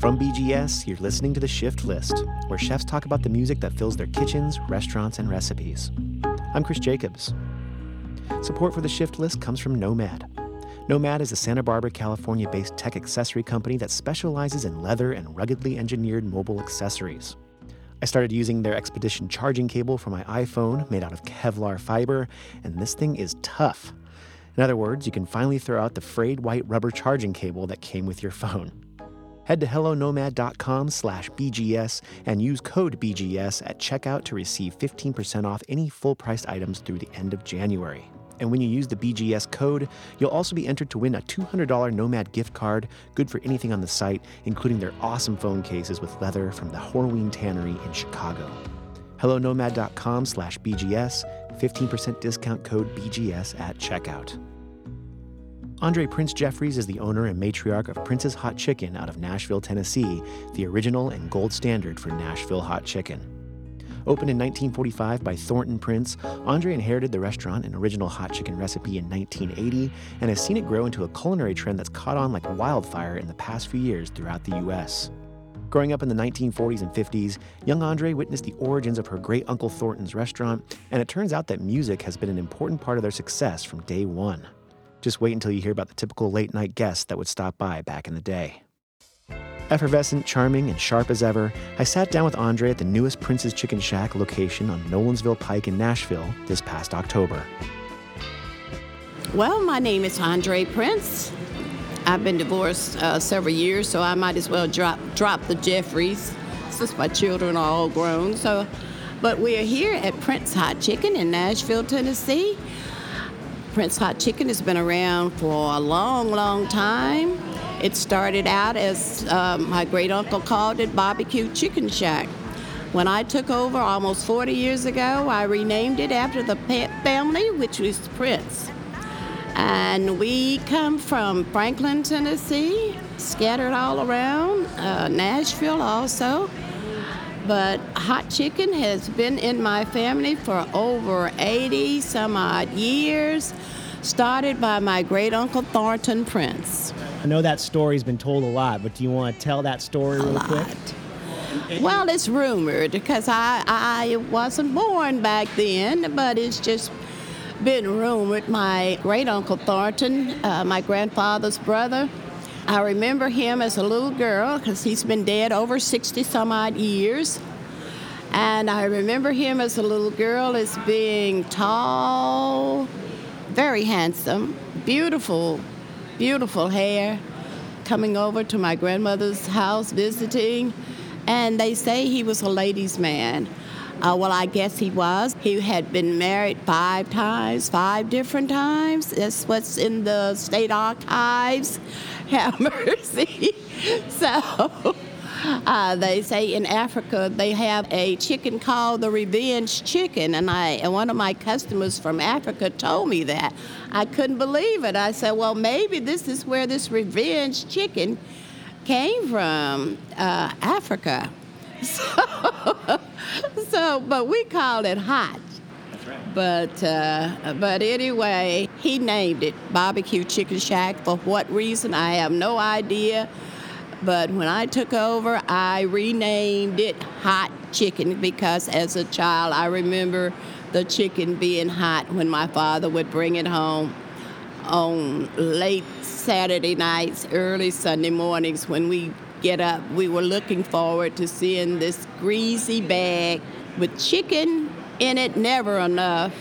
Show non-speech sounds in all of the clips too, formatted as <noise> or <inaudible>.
From BGS, you're listening to the Shift List, where chefs talk about the music that fills their kitchens, restaurants, and recipes. I'm Chris Jacobs. Support for the Shift List comes from Nomad. Nomad is a Santa Barbara, California based tech accessory company that specializes in leather and ruggedly engineered mobile accessories. I started using their Expedition charging cable for my iPhone made out of Kevlar fiber, and this thing is tough. In other words, you can finally throw out the frayed white rubber charging cable that came with your phone. Head to hellonomad.com slash BGS and use code BGS at checkout to receive 15% off any full-priced items through the end of January. And when you use the BGS code, you'll also be entered to win a $200 Nomad gift card, good for anything on the site, including their awesome phone cases with leather from the Horween Tannery in Chicago. HelloNomad.com slash BGS, 15% discount code BGS at checkout. Andre Prince Jeffries is the owner and matriarch of Prince's Hot Chicken out of Nashville, Tennessee, the original and gold standard for Nashville hot chicken. Opened in 1945 by Thornton Prince, Andre inherited the restaurant and original hot chicken recipe in 1980 and has seen it grow into a culinary trend that's caught on like wildfire in the past few years throughout the U.S. Growing up in the 1940s and 50s, young Andre witnessed the origins of her great Uncle Thornton's restaurant, and it turns out that music has been an important part of their success from day one. Just wait until you hear about the typical late night guest that would stop by back in the day. Effervescent, charming, and sharp as ever, I sat down with Andre at the newest Prince's Chicken Shack location on Nolensville Pike in Nashville this past October. Well, my name is Andre Prince. I've been divorced uh, several years, so I might as well drop drop the Jeffries since my children are all grown. So, but we are here at Prince Hot Chicken in Nashville, Tennessee. Prince Hot Chicken has been around for a long, long time. It started out as uh, my great uncle called it Barbecue Chicken Shack. When I took over almost 40 years ago, I renamed it after the family, which was Prince. And we come from Franklin, Tennessee, scattered all around, uh, Nashville also. But hot chicken has been in my family for over 80 some odd years, started by my great uncle Thornton Prince. I know that story's been told a lot, but do you want to tell that story a real lot. quick? Well, it's rumored because I, I wasn't born back then, but it's just been rumored. My great uncle Thornton, uh, my grandfather's brother, I remember him as a little girl because he's been dead over 60 some odd years. And I remember him as a little girl as being tall, very handsome, beautiful beautiful hair, coming over to my grandmother's house visiting, and they say he was a ladies' man. Uh, well, I guess he was. He had been married five times, five different times. That's what's in the state archives. <laughs> Have mercy. <laughs> so. Uh, they say in Africa they have a chicken called the revenge chicken, and I and one of my customers from Africa told me that. I couldn't believe it. I said, well, maybe this is where this revenge chicken came from, uh, Africa. <laughs> So, so, but we called it hot. That's right. But uh, but anyway, he named it Barbecue Chicken Shack. For what reason, I have no idea. But when I took over, I renamed it Hot Chicken because as a child, I remember the chicken being hot when my father would bring it home on late Saturday nights, early Sunday mornings when we get up. We were looking forward to seeing this greasy bag with chicken in it, never enough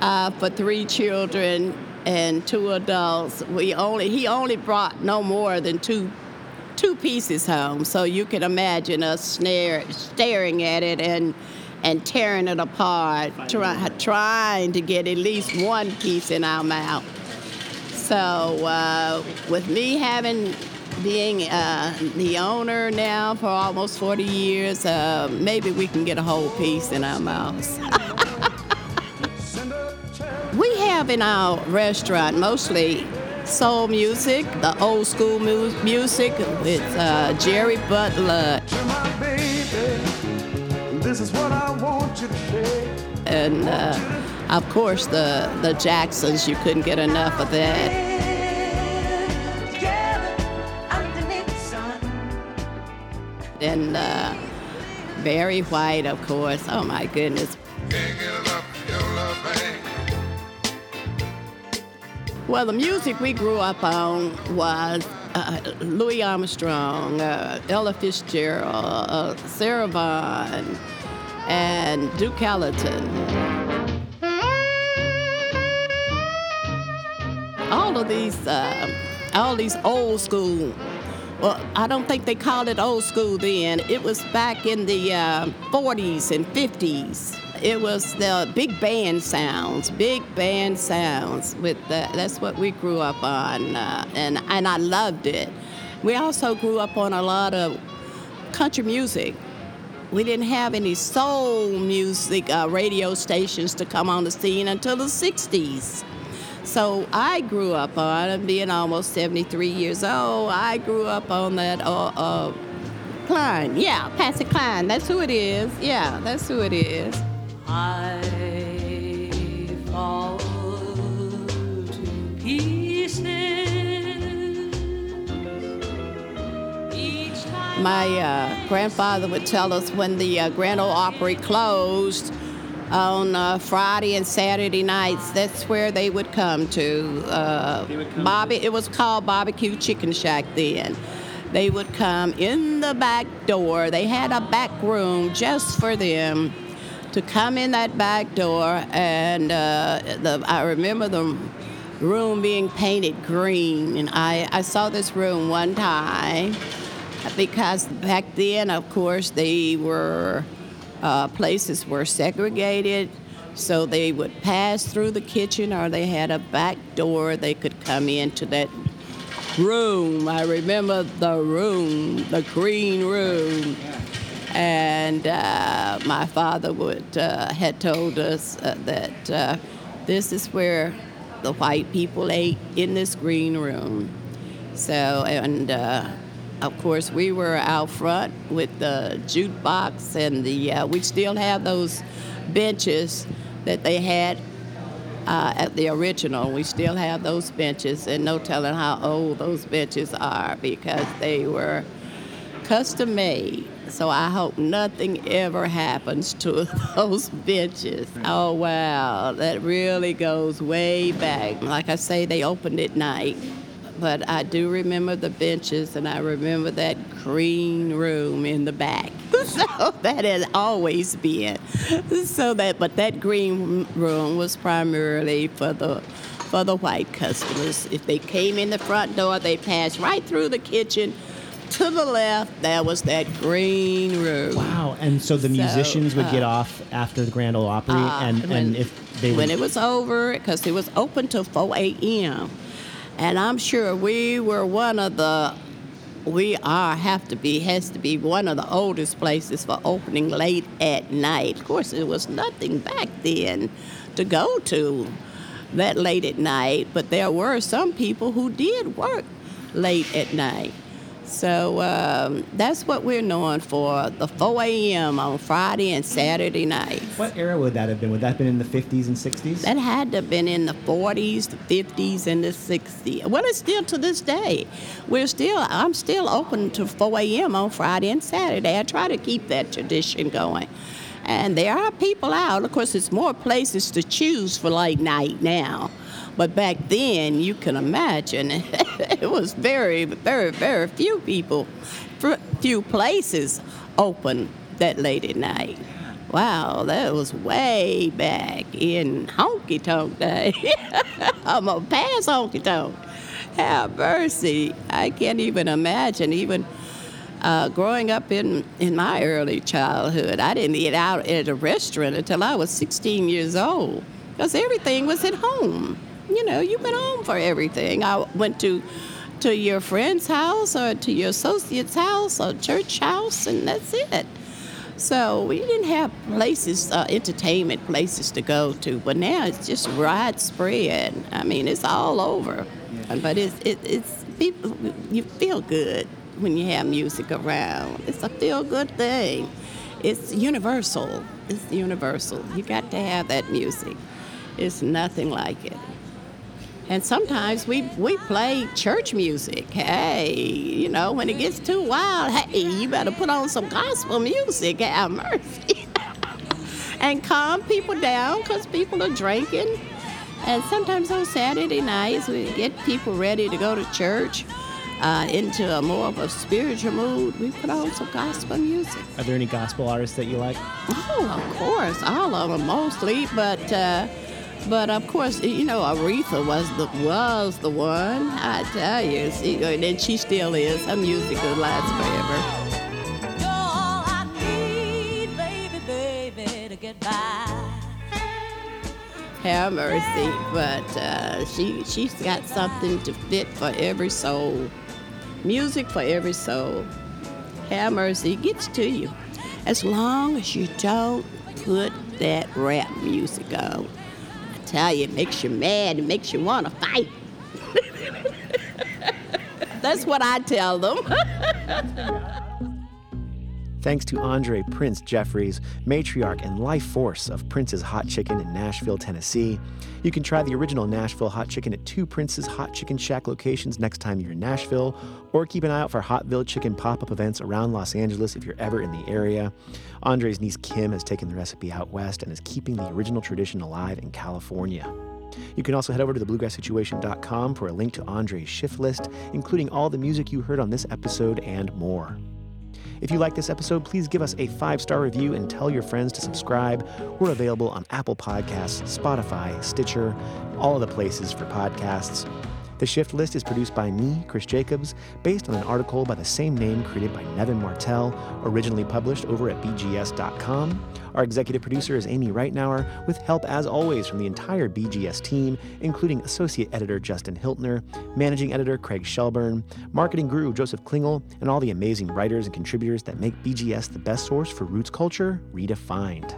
uh, for three children and two adults. We only he only brought no more than two two pieces home, so you can imagine us snare, staring at it and and tearing it apart, try, trying to get at least one piece in our mouth. So, uh, with me having being uh, the owner now for almost 40 years, uh, maybe we can get a whole piece in our mouths. <laughs> we have in our restaurant mostly soul music, the old school mu- music with uh, Jerry Butler. And uh, of course, the, the Jacksons, you couldn't get enough of that. And uh, Barry White, of course. Oh my goodness. Well, the music we grew up on was uh, Louis Armstrong, uh, Ella Fitzgerald, uh, Sarah Vaughan, and Duke Ellington. All of these, uh, all these old school. Well, I don't think they called it old school then. It was back in the 40s uh, and 50s it was the big band sounds, big band sounds. With the, that's what we grew up on, uh, and and I loved it. We also grew up on a lot of country music. We didn't have any soul music uh, radio stations to come on the scene until the '60s. So I grew up on, being almost 73 years old, I grew up on that. Uh, uh, Cline, yeah, Patsy Cline. That's who it is. Yeah, that's who it is. I fall to pieces. My uh, grandfather would tell us when the uh, Grand Ole Opry closed on uh, Friday and Saturday nights. That's where they would come to. Uh, Bobby, it was called Barbecue Chicken Shack then. They would come in the back door. They had a back room just for them to come in that back door, and uh, the, I remember the room being painted green. And I, I saw this room one time because back then, of course, they were uh, places were segregated, so they would pass through the kitchen, or they had a back door they could come into that room. I remember the room, the green room and uh, my father would uh, had told us uh, that uh, this is where the white people ate in this green room. So and uh, of course we were out front with the jukebox and the uh, we still have those benches that they had at the original. We still have those benches, and no telling how old those benches are because they were custom made. So I hope nothing ever happens to <laughs> those benches. Oh, wow. That really goes way back. Like I say, they opened at night. But I do remember the benches and I remember that green room in the back. <laughs> so that has always been. So that, but that green room was primarily for the for the white customers. If they came in the front door, they passed right through the kitchen to the left, there was that green room. Wow! And so the so, musicians would uh, get off after the Grand Ole Opry, uh, and, when, and if they would... when it was over, because it was open till 4 a.m. And I'm sure we were one of the we are have to be has to be one of the oldest places for opening late at night. Of course, there was nothing back then to go to that late at night, but there were some people who did work late at night. So um, that's what we're known for the 4 a.m. on Friday and Saturday nights. What era would that have been? Would that have been in the 50s and 60s? That had to have been in the 40s, the 50s, and the 60s. Well, it's still to this day. We're still, I'm still open to 4 a.m. on Friday and Saturday. I try to keep that tradition going. And there are people out. Of course, there's more places to choose for late night now. But back then, you can imagine, <laughs> it was very, very, very few people, few places open that late at night. Wow, that was way back in honky tonk day. <laughs> I'm a past honky tonk. Have mercy. I can't even imagine, even uh, growing up in, in my early childhood, I didn't eat out at a restaurant until I was 16 years old because everything was at home you know, you went home for everything. I went to to your friend's house or to your associate's house or church house, and that's it. So we didn't have places, uh, entertainment places to go to, but now it's just widespread. I mean, it's all over. But it's it, it's people. You feel good when you have music around. It's a feel good thing. It's universal. It's universal. You got to have that music. It's nothing like it. And sometimes we, we play church music. Hey, you know, when it gets too wild, hey, you better put on some gospel music. Have mercy. <laughs> and calm people down because people are drinking. And sometimes on Saturday nights, we get people ready to go to church. Uh, into a more of a spiritual mood, we put on some gospel music. Are there any gospel artists that you like? Oh, of course, all of them mostly, but uh, but of course, you know, Aretha was the was the one. I tell you, she, and she still is. Her music will last forever. I need, baby, baby, to get by. Have mercy, but uh, she she's got something to fit for every soul. Music for every soul. Have mercy gets to you, as long as you don't put that rap music on. Tell you, it makes you mad. It makes you want to fight. <laughs> That's what I tell them. <laughs> Thanks to Andre Prince Jeffries, matriarch and life force of Prince's Hot Chicken in Nashville, Tennessee. You can try the original Nashville Hot Chicken at two Prince's Hot Chicken Shack locations next time you're in Nashville, or keep an eye out for Hotville Chicken pop up events around Los Angeles if you're ever in the area. Andre's niece Kim has taken the recipe out west and is keeping the original tradition alive in California. You can also head over to thebluegrasssituation.com for a link to Andre's shift list, including all the music you heard on this episode and more. If you like this episode, please give us a five star review and tell your friends to subscribe. We're available on Apple Podcasts, Spotify, Stitcher, all of the places for podcasts. The Shift List is produced by me, Chris Jacobs, based on an article by the same name created by Nevin Martell, originally published over at BGS.com. Our executive producer is Amy Reitnouer, with help as always from the entire BGS team, including associate editor Justin Hiltner, managing editor Craig Shelburne, marketing guru Joseph Klingel, and all the amazing writers and contributors that make BGS the best source for roots culture redefined.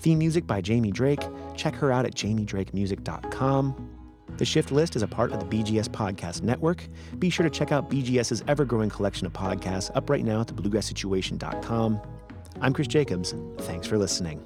Theme music by Jamie Drake. Check her out at jamiedrakemusic.com. The Shift List is a part of the BGS Podcast Network. Be sure to check out BGS's ever growing collection of podcasts up right now at thebluegrasssituation.com. I'm Chris Jacobs. Thanks for listening.